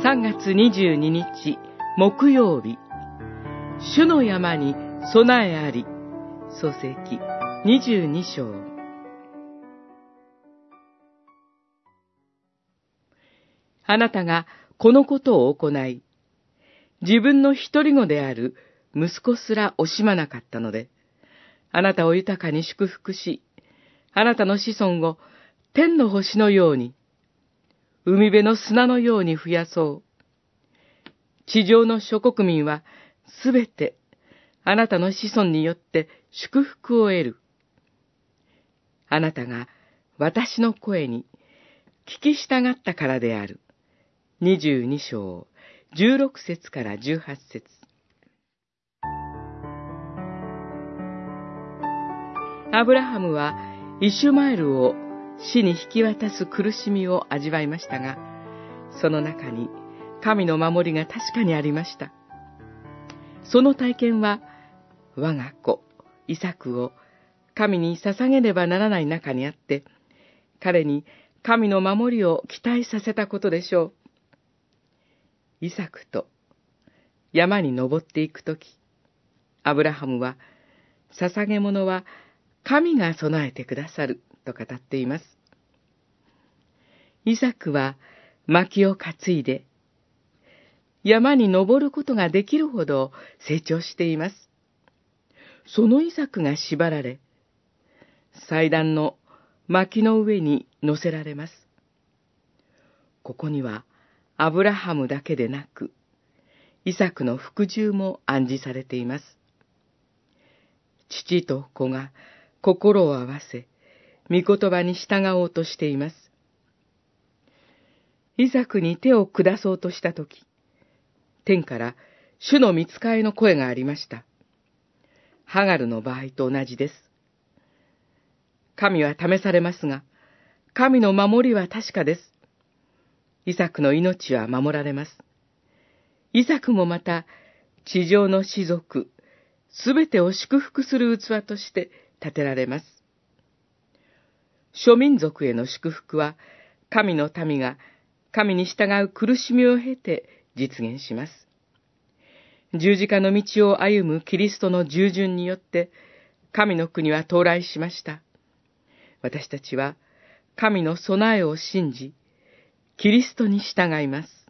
3月22日木曜日、主の山に備えあり、創世記22章。あなたがこのことを行い、自分の一人子である息子すら惜しまなかったので、あなたを豊かに祝福し、あなたの子孫を天の星のように、海辺の砂のように増やそう。地上の諸国民はすべてあなたの子孫によって祝福を得る。あなたが私の声に聞き従ったからである。二十二章、十六節から十八節。アブラハムはイシュマエルを死に引き渡す苦しみを味わいましたが、その中に神の守りが確かにありました。その体験は、我が子、イサクを神に捧げねばならない中にあって、彼に神の守りを期待させたことでしょう。イサクと山に登っていくとき、アブラハムは、捧げ物は神が備えてくださると語っています。イサクは薪を担いで、山に登ることができるほど成長しています。そのイサクが縛られ、祭壇の薪の上に乗せられます。ここにはアブラハムだけでなく、イサクの服従も暗示されています。父と子が心を合わせ、御言葉に従おうとしています。イザクに手を下そうとしたとき、天から主の見つかいの声がありました。ハガルの場合と同じです。神は試されますが、神の守りは確かです。イサクの命は守られます。イサクもまた、地上の士族、すべてを祝福する器として建てられます。諸民族への祝福は、神の民が神に従う苦しみを経て実現します。十字架の道を歩むキリストの従順によって、神の国は到来しました。私たちは神の備えを信じ、キリストに従います。